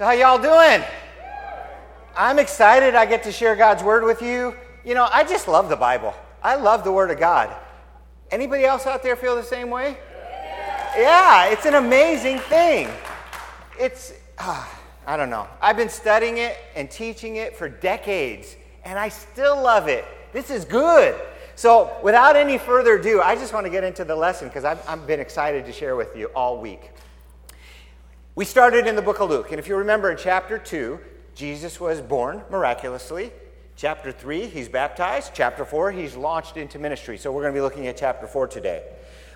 So, how y'all doing? I'm excited I get to share God's word with you. You know, I just love the Bible. I love the word of God. Anybody else out there feel the same way? Yeah, it's an amazing thing. It's uh, I don't know. I've been studying it and teaching it for decades, and I still love it. This is good. So, without any further ado, I just want to get into the lesson because I've, I've been excited to share with you all week. We started in the book of Luke, and if you remember in chapter 2, Jesus was born miraculously. Chapter 3, he's baptized. Chapter 4, he's launched into ministry. So we're going to be looking at chapter 4 today.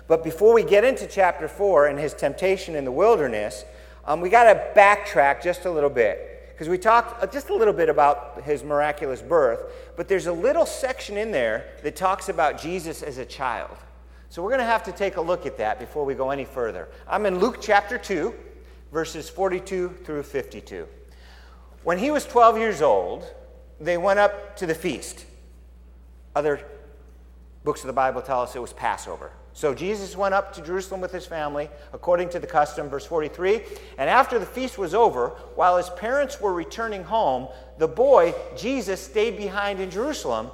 But before we get into chapter 4 and his temptation in the wilderness, um, we got to backtrack just a little bit. Because we talked uh, just a little bit about his miraculous birth, but there's a little section in there that talks about Jesus as a child. So we're going to have to take a look at that before we go any further. I'm in Luke chapter 2, verses 42 through 52. When he was 12 years old, they went up to the feast. Other books of the Bible tell us it was Passover. So Jesus went up to Jerusalem with his family, according to the custom, verse 43. And after the feast was over, while his parents were returning home, the boy, Jesus, stayed behind in Jerusalem,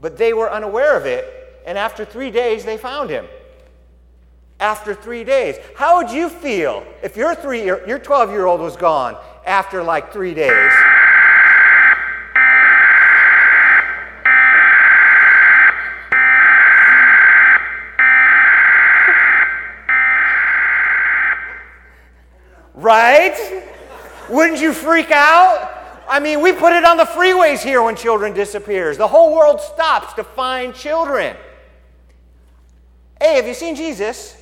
but they were unaware of it. And after three days, they found him after three days. How would you feel if your three your 12 year old was gone after like three days? Right? Wouldn't you freak out? I mean, we put it on the freeways here when children disappears. The whole world stops to find children. Hey, have you seen Jesus?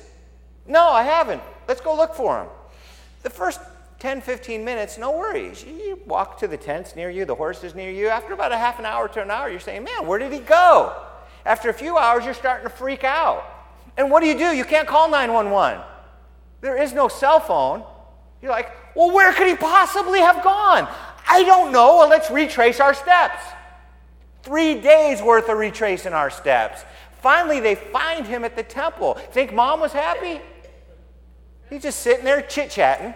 No, I haven't. Let's go look for him. The first 10, 15 minutes, no worries. You walk to the tents near you, the horses near you. After about a half an hour to an hour, you're saying, man, where did he go? After a few hours, you're starting to freak out. And what do you do? You can't call 911. There is no cell phone. You're like, well, where could he possibly have gone? I don't know. Well, let's retrace our steps. Three days worth of retracing our steps. Finally, they find him at the temple. Think mom was happy? He's just sitting there chit chatting.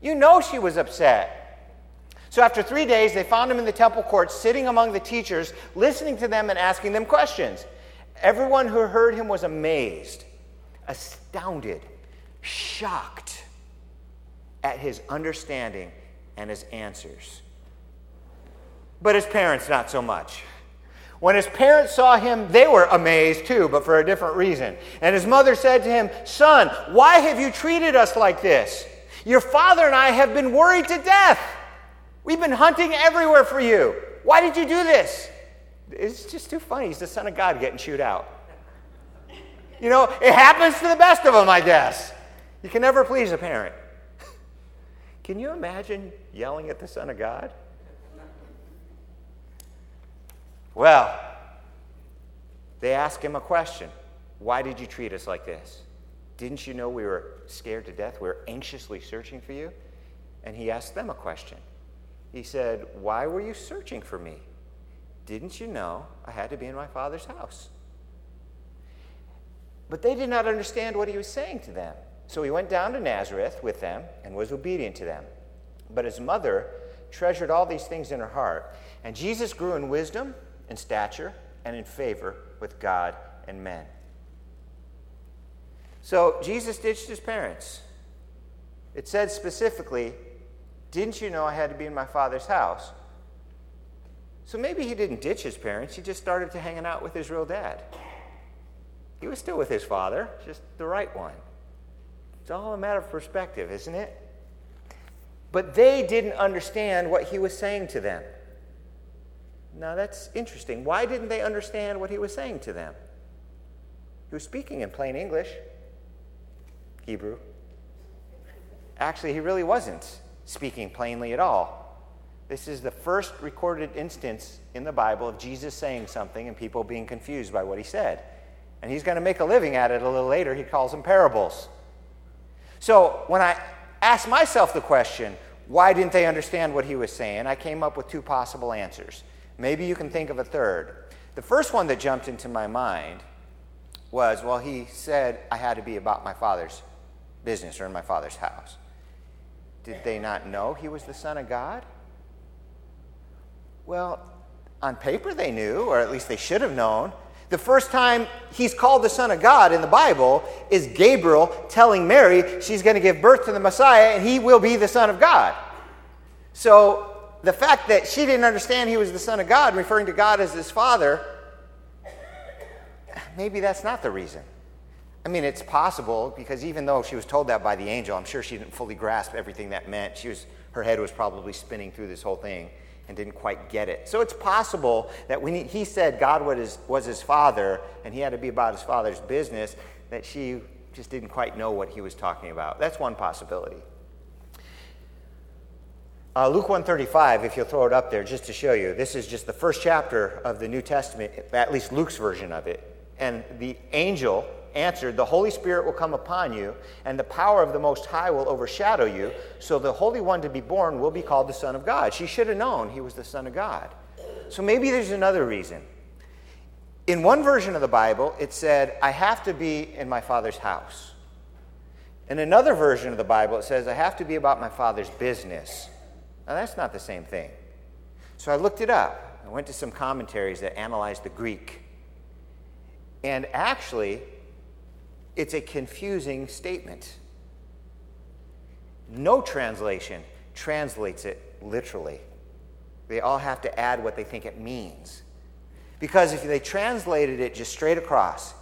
You know she was upset. So after three days, they found him in the temple court, sitting among the teachers, listening to them and asking them questions. Everyone who heard him was amazed, astounded, shocked at his understanding and his answers. But his parents, not so much. When his parents saw him, they were amazed too, but for a different reason. And his mother said to him, Son, why have you treated us like this? Your father and I have been worried to death. We've been hunting everywhere for you. Why did you do this? It's just too funny. He's the son of God getting chewed out. You know, it happens to the best of them, I guess. You can never please a parent. Can you imagine yelling at the Son of God? Well, they ask him a question Why did you treat us like this? Didn't you know we were scared to death? We were anxiously searching for you? And he asked them a question. He said, Why were you searching for me? Didn't you know I had to be in my father's house? But they did not understand what he was saying to them. So he went down to Nazareth with them and was obedient to them. But his mother treasured all these things in her heart. And Jesus grew in wisdom in stature and in favor with God and men. So Jesus ditched his parents. It said specifically, Didn't you know I had to be in my father's house? So maybe he didn't ditch his parents, he just started to hanging out with his real dad. He was still with his father, just the right one. It's all a matter of perspective, isn't it? But they didn't understand what he was saying to them. Now that's interesting. Why didn't they understand what he was saying to them? He was speaking in plain English, Hebrew. Actually, he really wasn't speaking plainly at all. This is the first recorded instance in the Bible of Jesus saying something and people being confused by what he said. And he's going to make a living at it a little later. He calls them parables. So when I asked myself the question, why didn't they understand what he was saying? I came up with two possible answers. Maybe you can think of a third. The first one that jumped into my mind was well, he said I had to be about my father's business or in my father's house. Did they not know he was the Son of God? Well, on paper they knew, or at least they should have known. The first time he's called the Son of God in the Bible is Gabriel telling Mary she's going to give birth to the Messiah and he will be the Son of God. So the fact that she didn't understand he was the Son of God, referring to God as his Father, maybe that's not the reason. I mean, it's possible because even though she was told that by the angel, I'm sure she didn't fully grasp everything that meant. She was, her head was probably spinning through this whole thing and didn't quite get it. So it's possible that when he, said God was was his father and he had to be about his father's business, that she just didn't quite know what he was talking about. That's one possibility. Uh, Luke 135, if you'll throw it up there just to show you, this is just the first chapter of the New Testament, at least Luke's version of it. And the angel answered, The Holy Spirit will come upon you, and the power of the Most High will overshadow you. So the Holy One to be born will be called the Son of God. She should have known he was the Son of God. So maybe there's another reason. In one version of the Bible, it said, I have to be in my Father's house. In another version of the Bible, it says, I have to be about my Father's business. Now, that's not the same thing. So I looked it up. I went to some commentaries that analyzed the Greek. And actually, it's a confusing statement. No translation translates it literally. They all have to add what they think it means. Because if they translated it just straight across,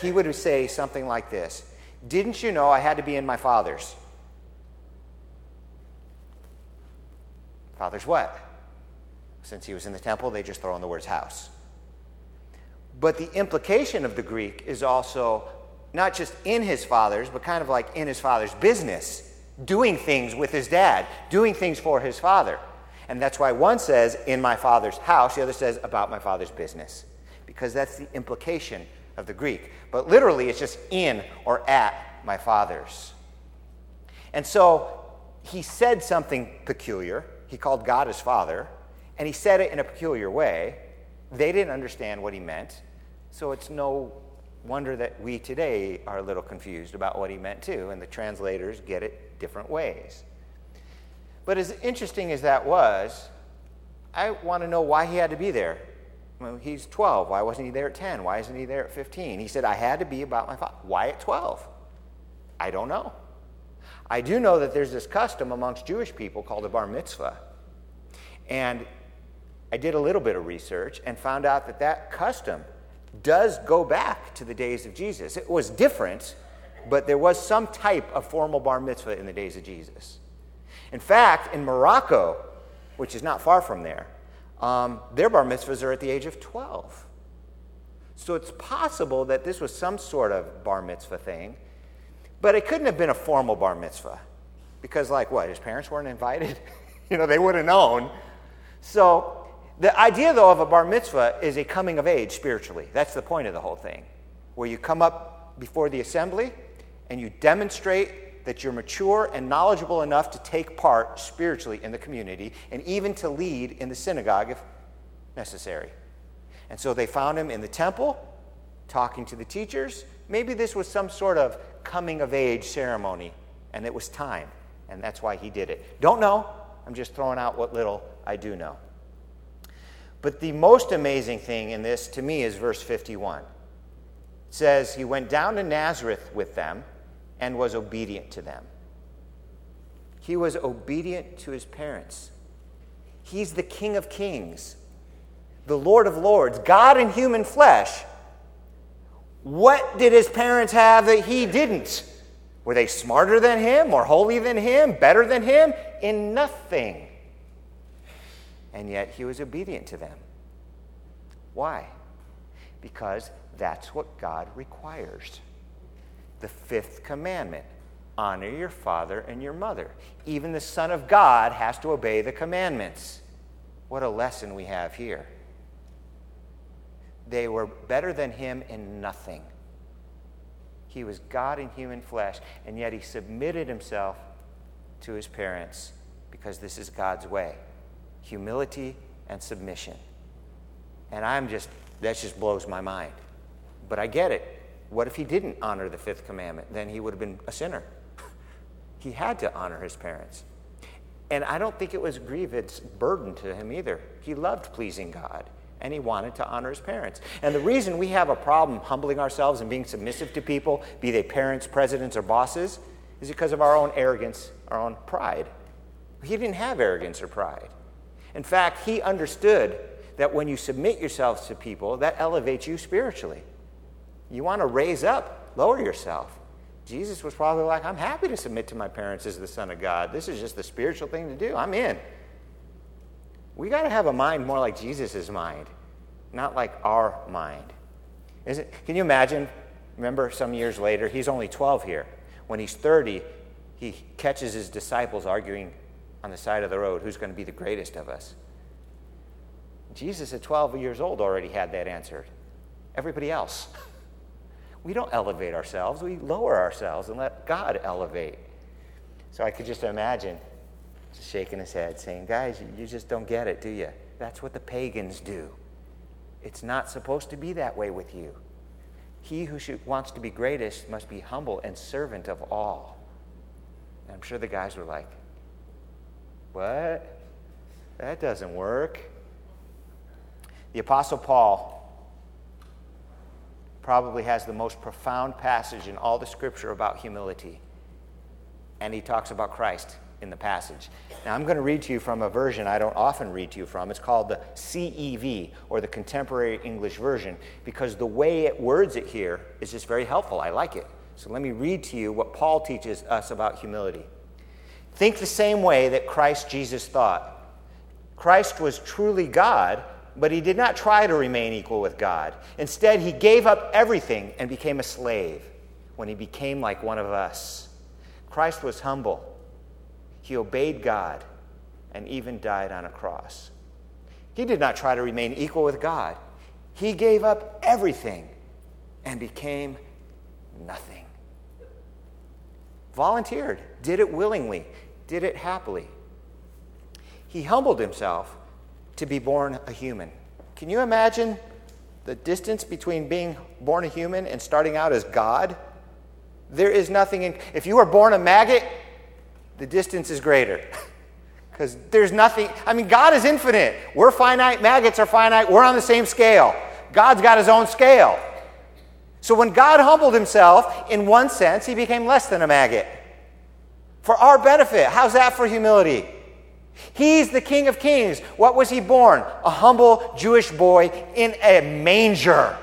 he would say something like this Didn't you know I had to be in my father's? Father's what? Since he was in the temple, they just throw in the words house. But the implication of the Greek is also not just in his father's, but kind of like in his father's business, doing things with his dad, doing things for his father. And that's why one says, in my father's house, the other says, about my father's business, because that's the implication of the Greek. But literally, it's just in or at my father's. And so he said something peculiar. He called God his father, and he said it in a peculiar way. They didn't understand what he meant, so it's no wonder that we today are a little confused about what he meant too, and the translators get it different ways. But as interesting as that was, I want to know why he had to be there. Well, he's 12. Why wasn't he there at 10? Why isn't he there at 15? He said, I had to be about my father. Why at 12? I don't know. I do know that there's this custom amongst Jewish people called a bar mitzvah. And I did a little bit of research and found out that that custom does go back to the days of Jesus. It was different, but there was some type of formal bar mitzvah in the days of Jesus. In fact, in Morocco, which is not far from there, um, their bar mitzvahs are at the age of 12. So it's possible that this was some sort of bar mitzvah thing, but it couldn't have been a formal bar mitzvah. Because, like, what? His parents weren't invited? you know, they would have known. So the idea, though, of a bar mitzvah is a coming of age spiritually. That's the point of the whole thing, where you come up before the assembly and you demonstrate that you're mature and knowledgeable enough to take part spiritually in the community and even to lead in the synagogue if necessary. And so they found him in the temple, talking to the teachers. Maybe this was some sort of coming of age ceremony, and it was time, and that's why he did it. Don't know. I'm just throwing out what little I do know. But the most amazing thing in this to me is verse 51. It says, He went down to Nazareth with them and was obedient to them. He was obedient to his parents. He's the King of Kings, the Lord of Lords, God in human flesh. What did his parents have that he didn't? Were they smarter than him, more holy than him, better than him? In nothing and yet he was obedient to them. Why? Because that's what God requires. The fifth commandment honor your father and your mother. Even the Son of God has to obey the commandments. What a lesson we have here. They were better than him in nothing. He was God in human flesh, and yet he submitted himself to his parents because this is God's way humility and submission. And I'm just, that just blows my mind. But I get it. What if he didn't honor the fifth commandment? Then he would have been a sinner. he had to honor his parents. And I don't think it was grievous burden to him either. He loved pleasing God and he wanted to honor his parents. And the reason we have a problem humbling ourselves and being submissive to people, be they parents, presidents, or bosses, is because of our own arrogance, our own pride. He didn't have arrogance or pride. In fact, he understood that when you submit yourselves to people, that elevates you spiritually. You want to raise up, lower yourself. Jesus was probably like, I'm happy to submit to my parents as the Son of God. This is just the spiritual thing to do. I'm in. We got to have a mind more like Jesus' mind, not like our mind. It, can you imagine? Remember, some years later, he's only 12 here. When he's 30, he catches his disciples arguing on the side of the road who's going to be the greatest of us. Jesus, at 12 years old, already had that answer. Everybody else. We don't elevate ourselves, we lower ourselves and let God elevate. So I could just imagine shaking his head, saying, Guys, you just don't get it, do you? That's what the pagans do. It's not supposed to be that way with you. He who should, wants to be greatest must be humble and servant of all. And I'm sure the guys were like, What? That doesn't work. The Apostle Paul probably has the most profound passage in all the scripture about humility. And he talks about Christ in the passage. Now, I'm going to read to you from a version I don't often read to you from. It's called the CEV, or the Contemporary English Version, because the way it words it here is just very helpful. I like it. So let me read to you what Paul teaches us about humility. Think the same way that Christ Jesus thought. Christ was truly God, but he did not try to remain equal with God. Instead, he gave up everything and became a slave when he became like one of us. Christ was humble. He obeyed God and even died on a cross. He did not try to remain equal with God. He gave up everything and became nothing. Volunteered, did it willingly, did it happily. He humbled himself to be born a human. Can you imagine the distance between being born a human and starting out as God? There is nothing in. If you were born a maggot, the distance is greater. Because there's nothing. I mean, God is infinite. We're finite, maggots are finite, we're on the same scale. God's got his own scale. So when God humbled himself, in one sense, he became less than a maggot. For our benefit. How's that for humility? He's the King of Kings. What was he born? A humble Jewish boy in a manger.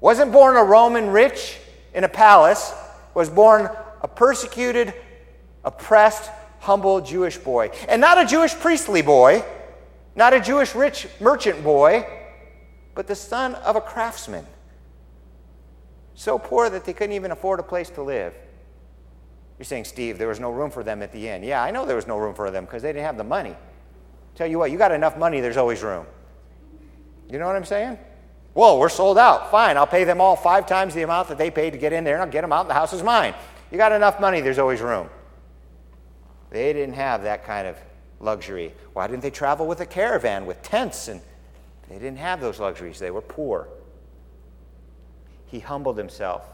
Wasn't born a Roman rich in a palace, was born a persecuted, oppressed, humble Jewish boy. And not a Jewish priestly boy, not a Jewish rich merchant boy, but the son of a craftsman. So poor that they couldn't even afford a place to live. You're saying, Steve, there was no room for them at the inn. Yeah, I know there was no room for them because they didn't have the money. Tell you what, you got enough money, there's always room. You know what I'm saying? Well, we're sold out. Fine, I'll pay them all five times the amount that they paid to get in there, and I'll get them out, and the house is mine. You got enough money, there's always room. They didn't have that kind of luxury. Why didn't they travel with a caravan with tents? And they didn't have those luxuries. They were poor. He humbled himself.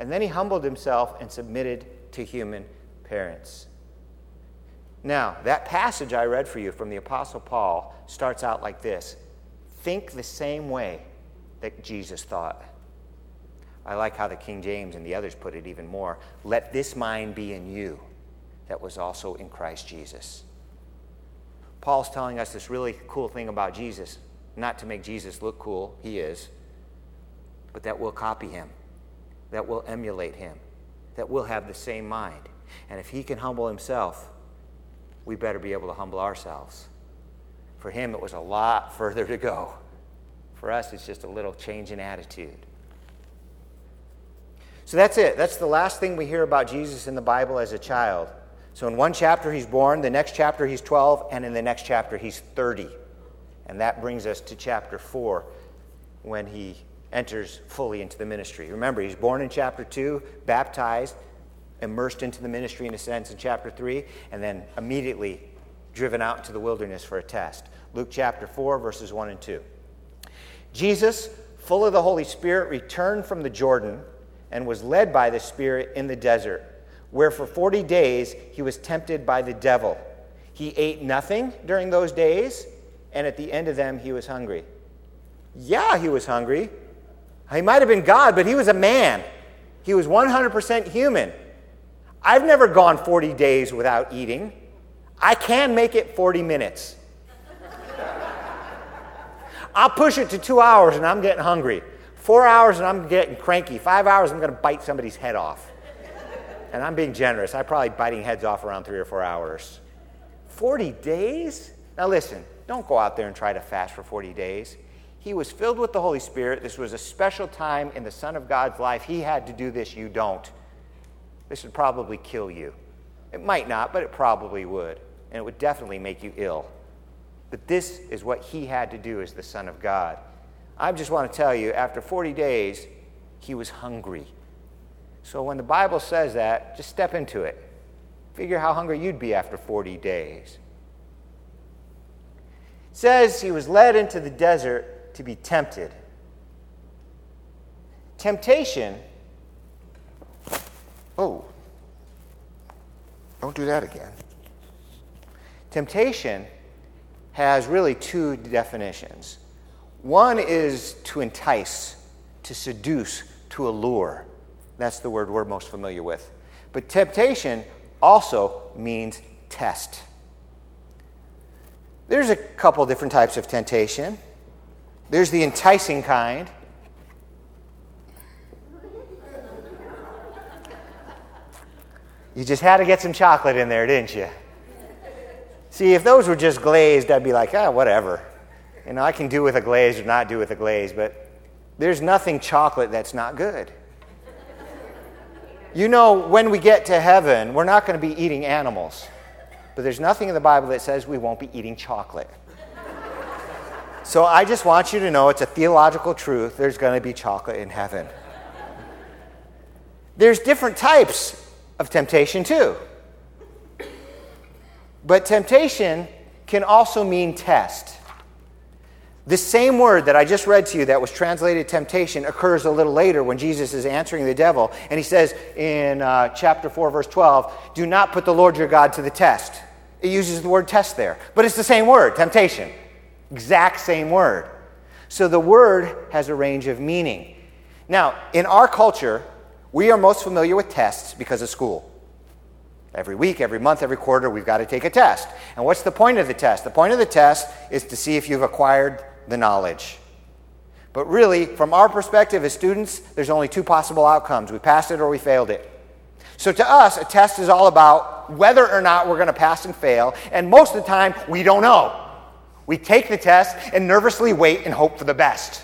And then he humbled himself and submitted to human parents. Now, that passage I read for you from the Apostle Paul starts out like this Think the same way that Jesus thought. I like how the King James and the others put it even more. Let this mind be in you that was also in Christ Jesus. Paul's telling us this really cool thing about Jesus, not to make Jesus look cool, he is, but that we'll copy him, that we'll emulate him that we'll have the same mind. And if he can humble himself, we better be able to humble ourselves. For him, it was a lot further to go. For us, it's just a little change in attitude. So that's it. That's the last thing we hear about Jesus in the Bible as a child. So in one chapter, he's born, the next chapter, he's 12, and in the next chapter, he's 30. And that brings us to chapter 4 when he enters fully into the ministry. Remember, he's born in chapter 2, baptized, immersed into the ministry in a sense in chapter 3, and then immediately driven out into the wilderness for a test. Luke chapter 4, verses 1 and 2. Jesus, full of the Holy Spirit, returned from the Jordan and was led by the Spirit in the desert, where for 40 days he was tempted by the devil. He ate nothing during those days, and at the end of them, he was hungry. Yeah, he was hungry. He might have been God, but he was a man. He was 100% human. I've never gone 40 days without eating. I can make it 40 minutes. I'll push it to two hours and I'm getting hungry. Four hours and I'm getting cranky. Five hours, I'm going to bite somebody's head off. And I'm being generous. I'm probably biting heads off around three or four hours. 40 days? Now listen, don't go out there and try to fast for 40 days. He was filled with the Holy Spirit. This was a special time in the Son of God's life. He had to do this, you don't. This would probably kill you. It might not, but it probably would. And it would definitely make you ill. But this is what he had to do as the Son of God. I just want to tell you, after 40 days, he was hungry. So when the Bible says that, just step into it. Figure how hungry you'd be after 40 days. It says he was led into the desert to be tempted. Temptation, oh, don't do that again. Temptation has really two definitions. One is to entice, to seduce, to allure. That's the word we're most familiar with. But temptation also means test. There's a couple different types of temptation. There's the enticing kind. You just had to get some chocolate in there, didn't you? See, if those were just glazed, I'd be like, ah, whatever. You know, I can do with a glaze or not do with a glaze, but there's nothing chocolate that's not good. You know, when we get to heaven, we're not going to be eating animals. But there's nothing in the Bible that says we won't be eating chocolate. So I just want you to know it's a theological truth. There's going to be chocolate in heaven. There's different types of temptation, too. But temptation can also mean test. The same word that I just read to you that was translated temptation occurs a little later when Jesus is answering the devil. And he says in uh, chapter 4, verse 12, Do not put the Lord your God to the test. It uses the word test there. But it's the same word, temptation. Exact same word. So the word has a range of meaning. Now, in our culture, we are most familiar with tests because of school. Every week, every month, every quarter, we've got to take a test. And what's the point of the test? The point of the test is to see if you've acquired the knowledge. But really, from our perspective as students, there's only two possible outcomes we passed it or we failed it. So to us, a test is all about whether or not we're going to pass and fail, and most of the time, we don't know. We take the test and nervously wait and hope for the best.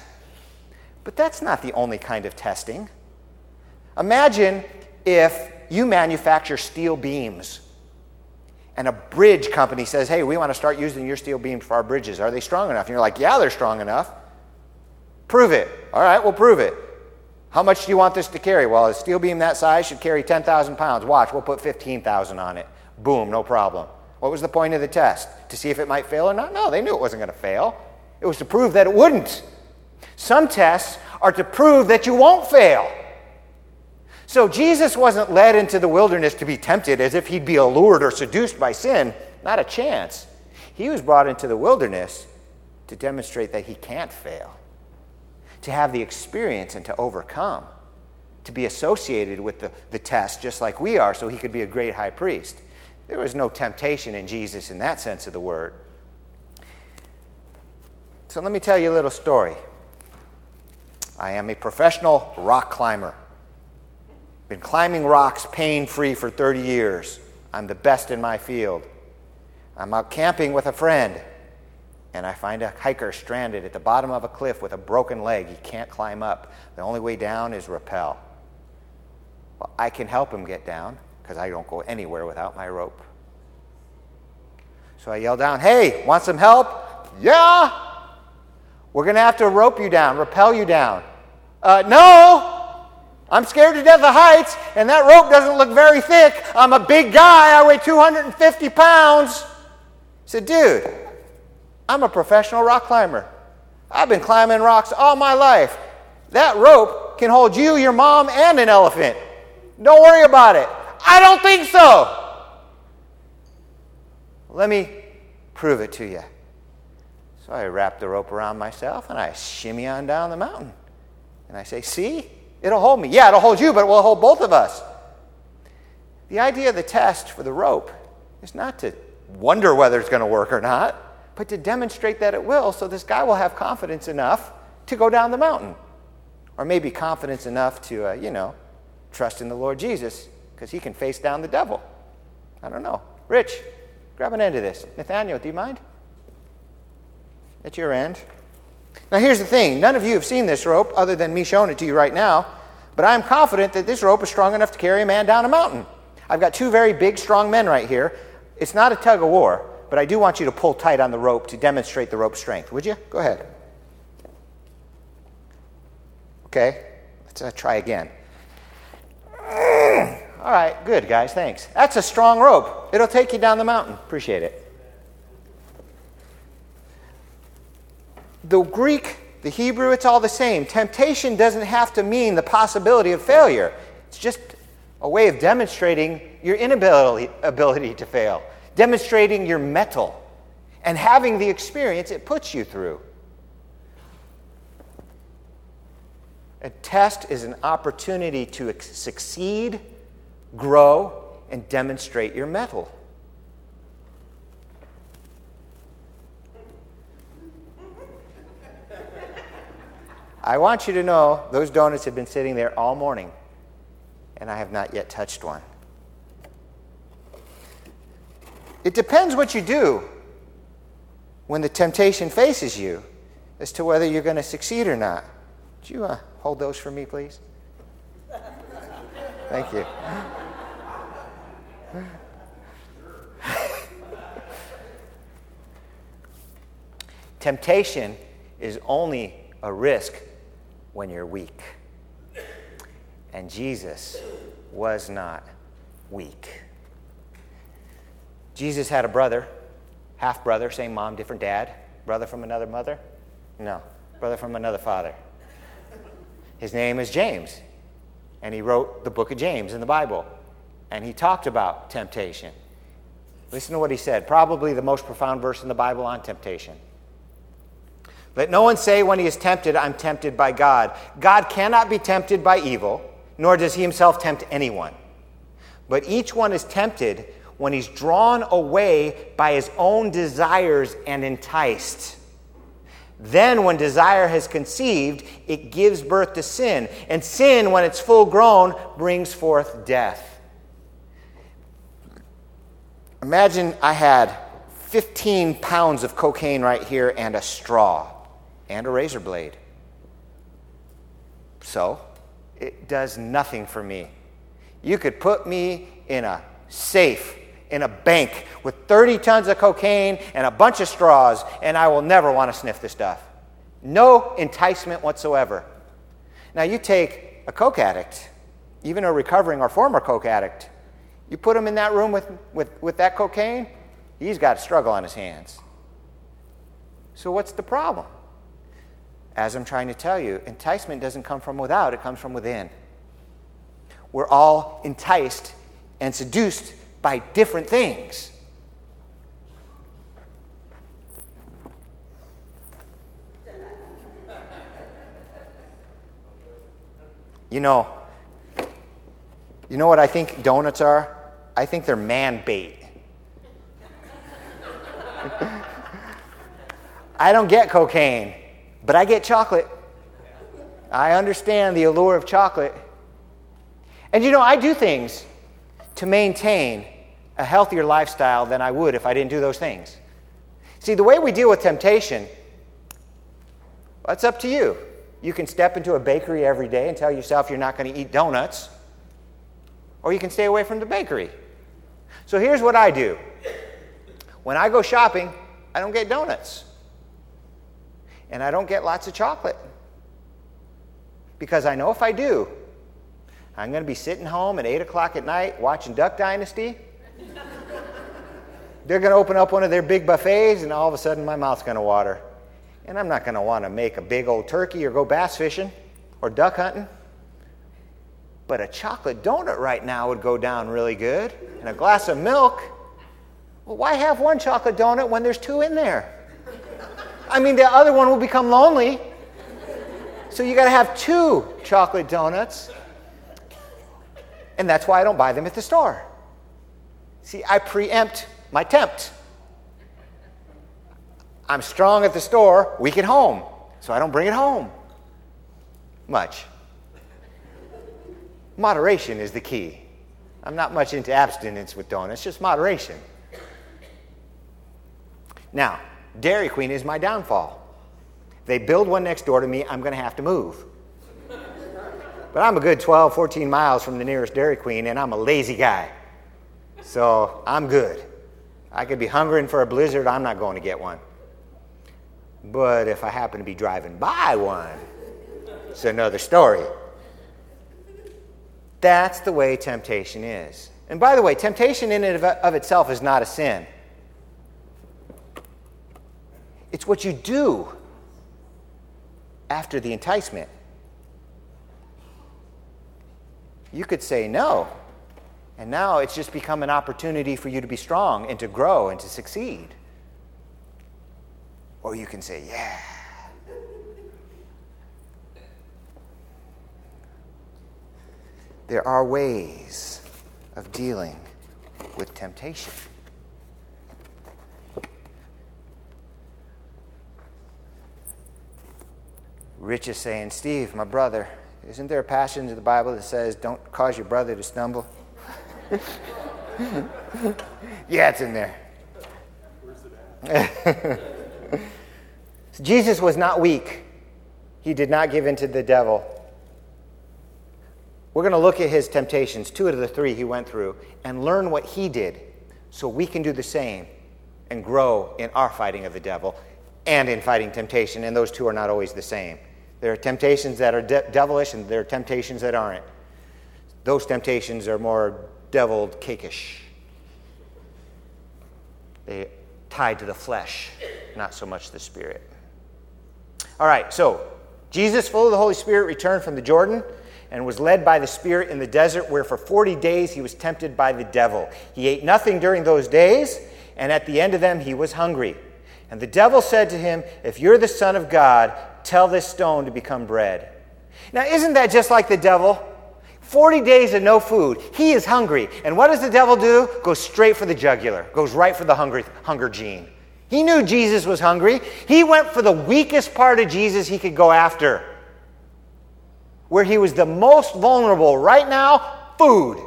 But that's not the only kind of testing. Imagine if you manufacture steel beams and a bridge company says, hey, we want to start using your steel beams for our bridges. Are they strong enough? And you're like, yeah, they're strong enough. Prove it. All right, we'll prove it. How much do you want this to carry? Well, a steel beam that size should carry 10,000 pounds. Watch, we'll put 15,000 on it. Boom, no problem. What was the point of the test? To see if it might fail or not? No, they knew it wasn't going to fail. It was to prove that it wouldn't. Some tests are to prove that you won't fail. So Jesus wasn't led into the wilderness to be tempted as if he'd be allured or seduced by sin. Not a chance. He was brought into the wilderness to demonstrate that he can't fail, to have the experience and to overcome, to be associated with the, the test just like we are, so he could be a great high priest. There was no temptation in Jesus in that sense of the word. So let me tell you a little story. I am a professional rock climber. Been climbing rocks pain free for 30 years. I'm the best in my field. I'm out camping with a friend, and I find a hiker stranded at the bottom of a cliff with a broken leg. He can't climb up. The only way down is rappel. Well, I can help him get down because I don't go anywhere without my rope. So I yell down, Hey, want some help? Yeah! We're going to have to rope you down, rappel you down. Uh, no! I'm scared to death of heights, and that rope doesn't look very thick. I'm a big guy. I weigh 250 pounds. I said, dude, I'm a professional rock climber. I've been climbing rocks all my life. That rope can hold you, your mom, and an elephant. Don't worry about it. I don't think so. Let me prove it to you. So I wrap the rope around myself and I shimmy on down the mountain. And I say, See, it'll hold me. Yeah, it'll hold you, but it will hold both of us. The idea of the test for the rope is not to wonder whether it's going to work or not, but to demonstrate that it will so this guy will have confidence enough to go down the mountain. Or maybe confidence enough to, uh, you know, trust in the Lord Jesus because he can face down the devil. I don't know. Rich, grab an end of this. Nathaniel, do you mind? At your end. Now, here's the thing none of you have seen this rope other than me showing it to you right now, but I'm confident that this rope is strong enough to carry a man down a mountain. I've got two very big, strong men right here. It's not a tug of war, but I do want you to pull tight on the rope to demonstrate the rope's strength. Would you? Go ahead. Okay, let's uh, try again. All right, good, guys, thanks. That's a strong rope. It'll take you down the mountain. Appreciate it. The Greek, the Hebrew, it's all the same. Temptation doesn't have to mean the possibility of failure, it's just a way of demonstrating your inability ability to fail, demonstrating your mettle, and having the experience it puts you through. A test is an opportunity to succeed, grow, and demonstrate your mettle. I want you to know those donuts have been sitting there all morning and I have not yet touched one. It depends what you do when the temptation faces you as to whether you're going to succeed or not. Would you uh, hold those for me, please? Thank you. Temptation is only a risk when you're weak. And Jesus was not weak. Jesus had a brother, half brother, same mom, different dad. Brother from another mother? No, brother from another father. His name is James, and he wrote the book of James in the Bible. And he talked about temptation. Listen to what he said, probably the most profound verse in the Bible on temptation. Let no one say when he is tempted, I'm tempted by God. God cannot be tempted by evil nor does he himself tempt anyone. But each one is tempted when he's drawn away by his own desires and enticed. Then, when desire has conceived, it gives birth to sin. And sin, when it's full grown, brings forth death. Imagine I had 15 pounds of cocaine right here and a straw and a razor blade. So, it does nothing for me. You could put me in a safe in a bank with 30 tons of cocaine and a bunch of straws, and I will never want to sniff the stuff. No enticement whatsoever. Now, you take a coke addict, even a recovering or former coke addict, you put him in that room with, with, with that cocaine, he's got a struggle on his hands. So, what's the problem? As I'm trying to tell you, enticement doesn't come from without, it comes from within. We're all enticed and seduced by different things. You know, you know what I think donuts are? I think they're man bait. I don't get cocaine. But I get chocolate. I understand the allure of chocolate. And you know, I do things to maintain a healthier lifestyle than I would if I didn't do those things. See, the way we deal with temptation, that's up to you. You can step into a bakery every day and tell yourself you're not going to eat donuts, or you can stay away from the bakery. So here's what I do when I go shopping, I don't get donuts and I don't get lots of chocolate. Because I know if I do, I'm going to be sitting home at 8 o'clock at night watching Duck Dynasty. They're going to open up one of their big buffets, and all of a sudden my mouth's going to water. And I'm not going to want to make a big old turkey or go bass fishing or duck hunting. But a chocolate donut right now would go down really good, and a glass of milk. Well, why have one chocolate donut when there's two in there? I mean, the other one will become lonely. So you got to have two chocolate donuts. And that's why I don't buy them at the store. See, I preempt my tempt. I'm strong at the store, weak at home. So I don't bring it home much. Moderation is the key. I'm not much into abstinence with donuts, just moderation. Now, Dairy Queen is my downfall. They build one next door to me, I'm going to have to move. But I'm a good 12, 14 miles from the nearest Dairy Queen, and I'm a lazy guy. So I'm good. I could be hungering for a blizzard, I'm not going to get one. But if I happen to be driving by one, it's another story. That's the way temptation is. And by the way, temptation in and of itself is not a sin. It's what you do after the enticement. You could say no. And now it's just become an opportunity for you to be strong and to grow and to succeed. Or you can say, yeah. There are ways of dealing with temptation. Rich is saying, Steve, my brother, isn't there a passage in the Bible that says, don't cause your brother to stumble? yeah, it's in there. Jesus was not weak. He did not give in to the devil. We're going to look at his temptations, two out of the three he went through, and learn what he did so we can do the same and grow in our fighting of the devil and in fighting temptation. And those two are not always the same. There are temptations that are de- devilish, and there are temptations that aren't. Those temptations are more deviled cakish. They tied to the flesh, not so much the spirit. All right, so Jesus, full of the Holy Spirit, returned from the Jordan and was led by the Spirit in the desert, where for 40 days he was tempted by the devil. He ate nothing during those days, and at the end of them he was hungry. And the devil said to him, If you're the Son of God, Tell this stone to become bread. Now, isn't that just like the devil? 40 days of no food. He is hungry. And what does the devil do? Goes straight for the jugular, goes right for the hunger, hunger gene. He knew Jesus was hungry. He went for the weakest part of Jesus he could go after, where he was the most vulnerable. Right now, food.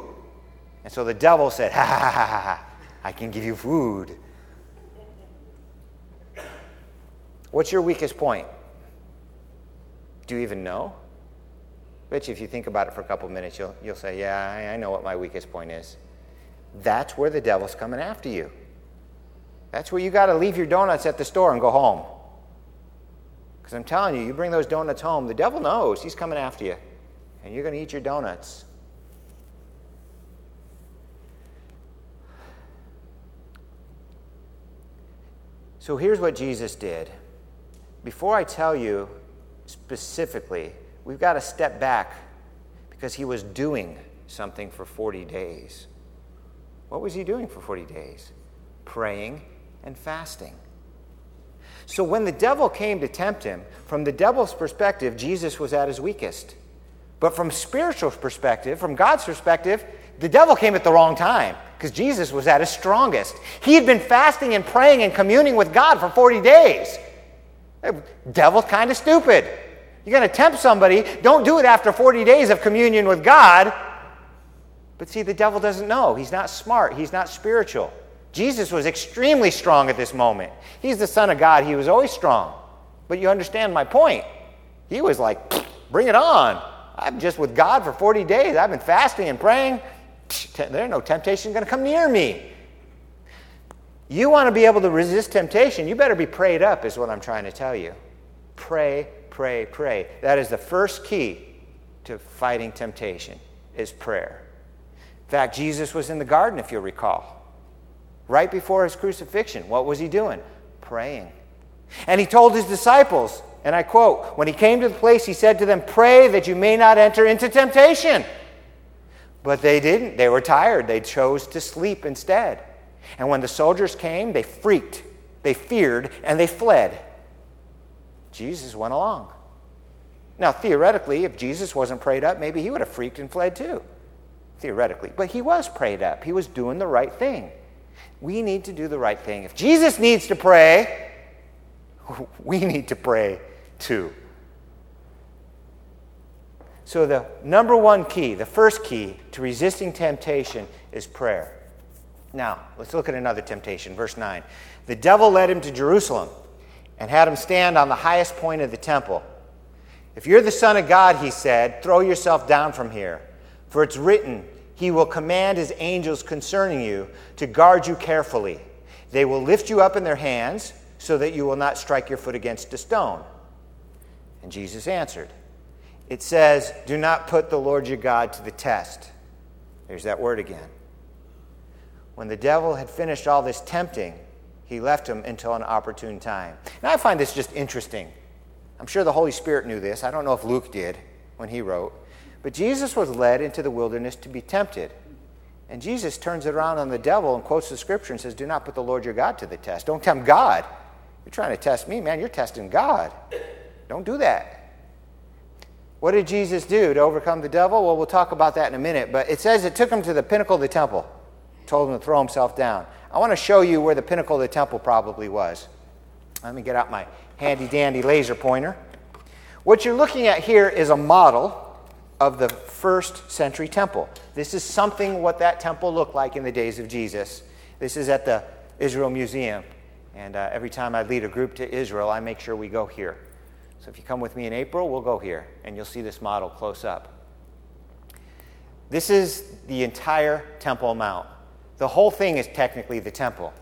And so the devil said, Ha ha ha ha, ha. I can give you food. What's your weakest point? Do you even know? You if you think about it for a couple of minutes, you'll, you'll say, Yeah, I, I know what my weakest point is. That's where the devil's coming after you. That's where you got to leave your donuts at the store and go home. Because I'm telling you, you bring those donuts home, the devil knows he's coming after you. And you're going to eat your donuts. So here's what Jesus did. Before I tell you specifically, we've got to step back because he was doing something for 40 days. What was he doing for 40 days? Praying and fasting. So when the devil came to tempt him, from the devil's perspective, Jesus was at his weakest. But from spiritual perspective, from God's perspective, the devil came at the wrong time because Jesus was at his strongest. He had been fasting and praying and communing with God for 40 days. The devil's kind of stupid. You're going to tempt somebody, don't do it after 40 days of communion with God. But see, the devil doesn't know. He's not smart, he's not spiritual. Jesus was extremely strong at this moment. He's the Son of God, he was always strong. But you understand my point. He was like, bring it on. I'm just with God for 40 days. I've been fasting and praying. There's no temptation going to come near me. You want to be able to resist temptation, you better be prayed up, is what I'm trying to tell you. Pray, pray, pray. That is the first key to fighting temptation is prayer. In fact, Jesus was in the garden, if you'll recall. Right before his crucifixion, what was he doing? Praying. And he told his disciples, and I quote, when he came to the place, he said to them, Pray that you may not enter into temptation. But they didn't. They were tired. They chose to sleep instead. And when the soldiers came, they freaked, they feared, and they fled. Jesus went along. Now, theoretically, if Jesus wasn't prayed up, maybe he would have freaked and fled too. Theoretically. But he was prayed up, he was doing the right thing. We need to do the right thing. If Jesus needs to pray, we need to pray too. So, the number one key, the first key to resisting temptation is prayer. Now, let's look at another temptation. Verse 9. The devil led him to Jerusalem and had him stand on the highest point of the temple. If you're the Son of God, he said, throw yourself down from here. For it's written, He will command His angels concerning you to guard you carefully. They will lift you up in their hands so that you will not strike your foot against a stone. And Jesus answered, it says, Do not put the Lord your God to the test. There's that word again. When the devil had finished all this tempting, he left him until an opportune time. Now, I find this just interesting. I'm sure the Holy Spirit knew this. I don't know if Luke did when he wrote. But Jesus was led into the wilderness to be tempted. And Jesus turns it around on the devil and quotes the scripture and says, Do not put the Lord your God to the test. Don't tempt God. You're trying to test me, man. You're testing God. Don't do that. What did Jesus do to overcome the devil? Well, we'll talk about that in a minute. But it says it took him to the pinnacle of the temple, told him to throw himself down. I want to show you where the pinnacle of the temple probably was. Let me get out my handy dandy laser pointer. What you're looking at here is a model of the first century temple. This is something what that temple looked like in the days of Jesus. This is at the Israel Museum. And uh, every time I lead a group to Israel, I make sure we go here. So if you come with me in April, we'll go here and you'll see this model close up. This is the entire Temple Mount. The whole thing is technically the temple.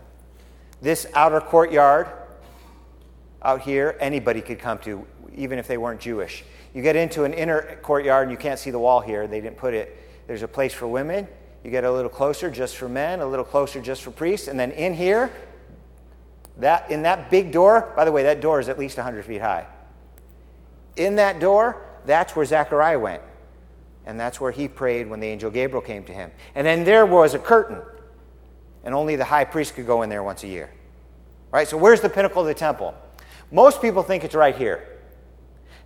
This outer courtyard out here, anybody could come to, even if they weren't Jewish. You get into an inner courtyard and you can't see the wall here, they didn't put it. There's a place for women. You get a little closer just for men, a little closer just for priests. And then in here, that, in that big door, by the way, that door is at least 100 feet high in that door, that's where Zechariah went. And that's where he prayed when the angel Gabriel came to him. And then there was a curtain, and only the high priest could go in there once a year. Right? So, where's the pinnacle of the temple? Most people think it's right here.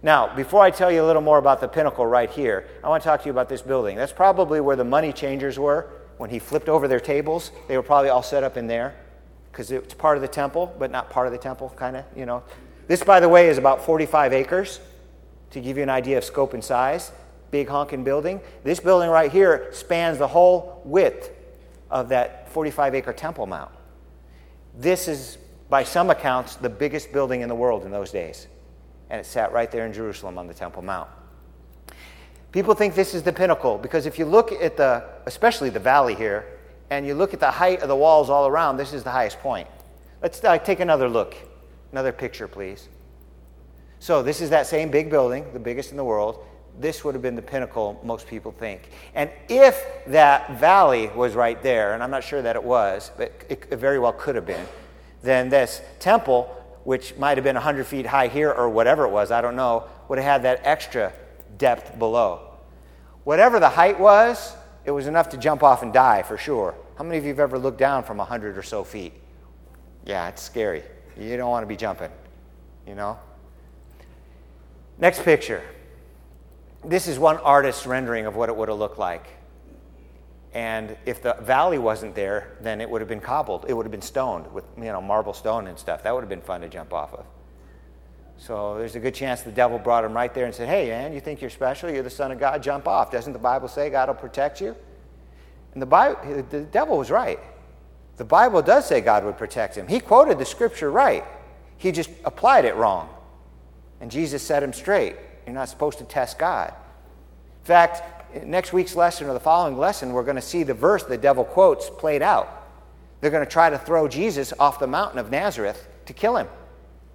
Now, before I tell you a little more about the pinnacle right here, I want to talk to you about this building. That's probably where the money changers were when he flipped over their tables. They were probably all set up in there because it's part of the temple, but not part of the temple, kind of, you know. This, by the way, is about 45 acres to give you an idea of scope and size, big honking building. This building right here spans the whole width of that 45 acre Temple Mount. This is, by some accounts, the biggest building in the world in those days. And it sat right there in Jerusalem on the Temple Mount. People think this is the pinnacle because if you look at the, especially the valley here, and you look at the height of the walls all around, this is the highest point. Let's uh, take another look. Another picture, please. So, this is that same big building, the biggest in the world. This would have been the pinnacle, most people think. And if that valley was right there, and I'm not sure that it was, but it, very well could have been, then this temple, which might have been 100 feet high here or whatever it was, I don't know, would have had that extra depth below. Whatever the height was, it was enough to jump off and die for sure. How many of you have ever looked down from 100 or so feet? Yeah, it's scary. You don't want to be jumping, you know? Next picture. This is one artist's rendering of what it would have looked like. And if the valley wasn't there, then it would have been cobbled. It would have been stoned with you know marble stone and stuff. That would have been fun to jump off of. So there's a good chance the devil brought him right there and said, "Hey, man, you think you're special? You're the son of God. Jump off." Doesn't the Bible say God will protect you? And the Bible, the devil was right. The Bible does say God would protect him. He quoted the scripture right. He just applied it wrong. And Jesus set him straight. You're not supposed to test God. In fact, next week's lesson or the following lesson, we're going to see the verse the devil quotes played out. They're going to try to throw Jesus off the mountain of Nazareth to kill him.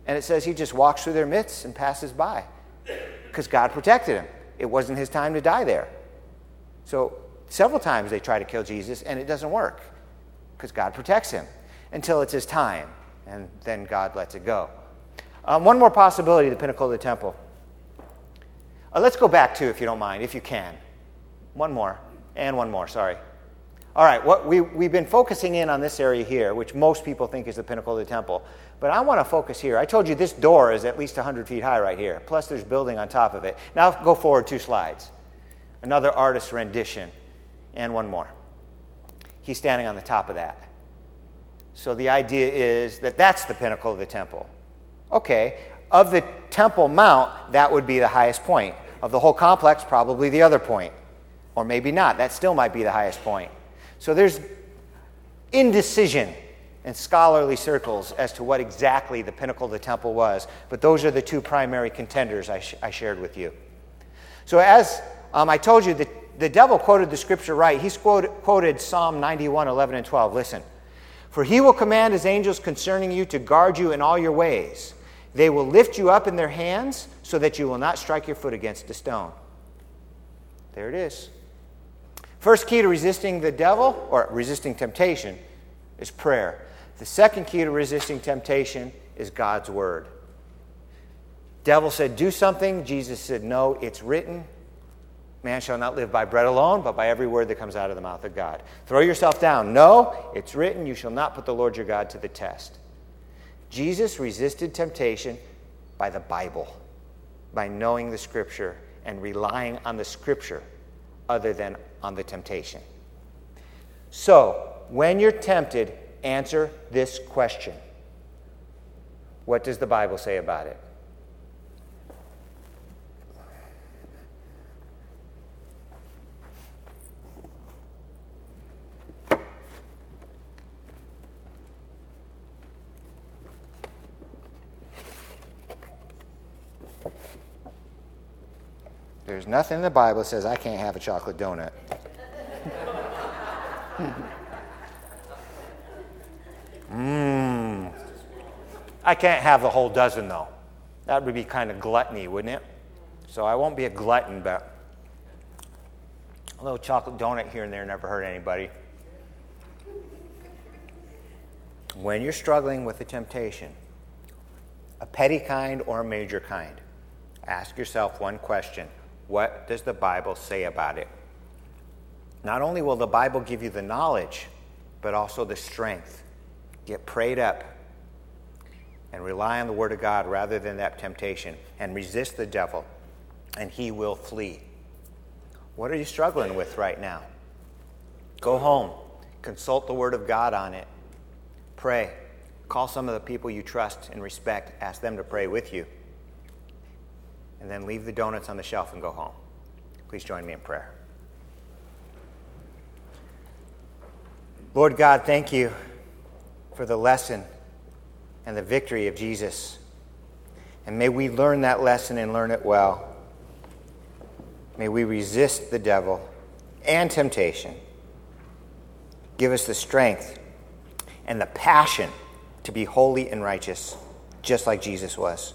And it says he just walks through their midst and passes by because God protected him. It wasn't his time to die there. So, several times they try to kill Jesus and it doesn't work because God protects him until it's his time. And then God lets it go. Um, one more possibility the pinnacle of the temple. Uh, let's go back to, if you don't mind, if you can. One more. And one more, sorry. All right, what we, we've been focusing in on this area here, which most people think is the pinnacle of the temple. But I want to focus here. I told you this door is at least 100 feet high right here, plus there's building on top of it. Now go forward two slides. Another artist's rendition, and one more. He's standing on the top of that. So the idea is that that's the pinnacle of the temple. Okay, of the Temple Mount, that would be the highest point. Of the whole complex, probably the other point. Or maybe not. That still might be the highest point. So there's indecision in scholarly circles as to what exactly the pinnacle of the temple was, but those are the two primary contenders I, sh- I shared with you. So, as um, I told you, the, the devil quoted the scripture right. He's quoted, quoted Psalm 91, 11, and 12. Listen. For he will command his angels concerning you to guard you in all your ways. They will lift you up in their hands so that you will not strike your foot against a stone. There it is. First key to resisting the devil, or resisting temptation, is prayer. The second key to resisting temptation is God's word. Devil said, Do something. Jesus said, No, it's written. Man shall not live by bread alone, but by every word that comes out of the mouth of God. Throw yourself down. No, it's written. You shall not put the Lord your God to the test. Jesus resisted temptation by the Bible, by knowing the Scripture and relying on the Scripture other than on the temptation. So, when you're tempted, answer this question What does the Bible say about it? There's nothing in the Bible that says I can't have a chocolate donut. Mmm. I can't have the whole dozen, though. That would be kind of gluttony, wouldn't it? So I won't be a glutton, but a little chocolate donut here and there never hurt anybody. When you're struggling with a temptation, a petty kind or a major kind, ask yourself one question what does the Bible say about it? Not only will the Bible give you the knowledge, but also the strength. Get prayed up and rely on the Word of God rather than that temptation and resist the devil, and he will flee. What are you struggling with right now? Go home, consult the Word of God on it, pray. Call some of the people you trust and respect, ask them to pray with you and then leave the donuts on the shelf and go home. Please join me in prayer. Lord God, thank you for the lesson and the victory of Jesus. And may we learn that lesson and learn it well. May we resist the devil and temptation. Give us the strength and the passion to be holy and righteous, just like Jesus was.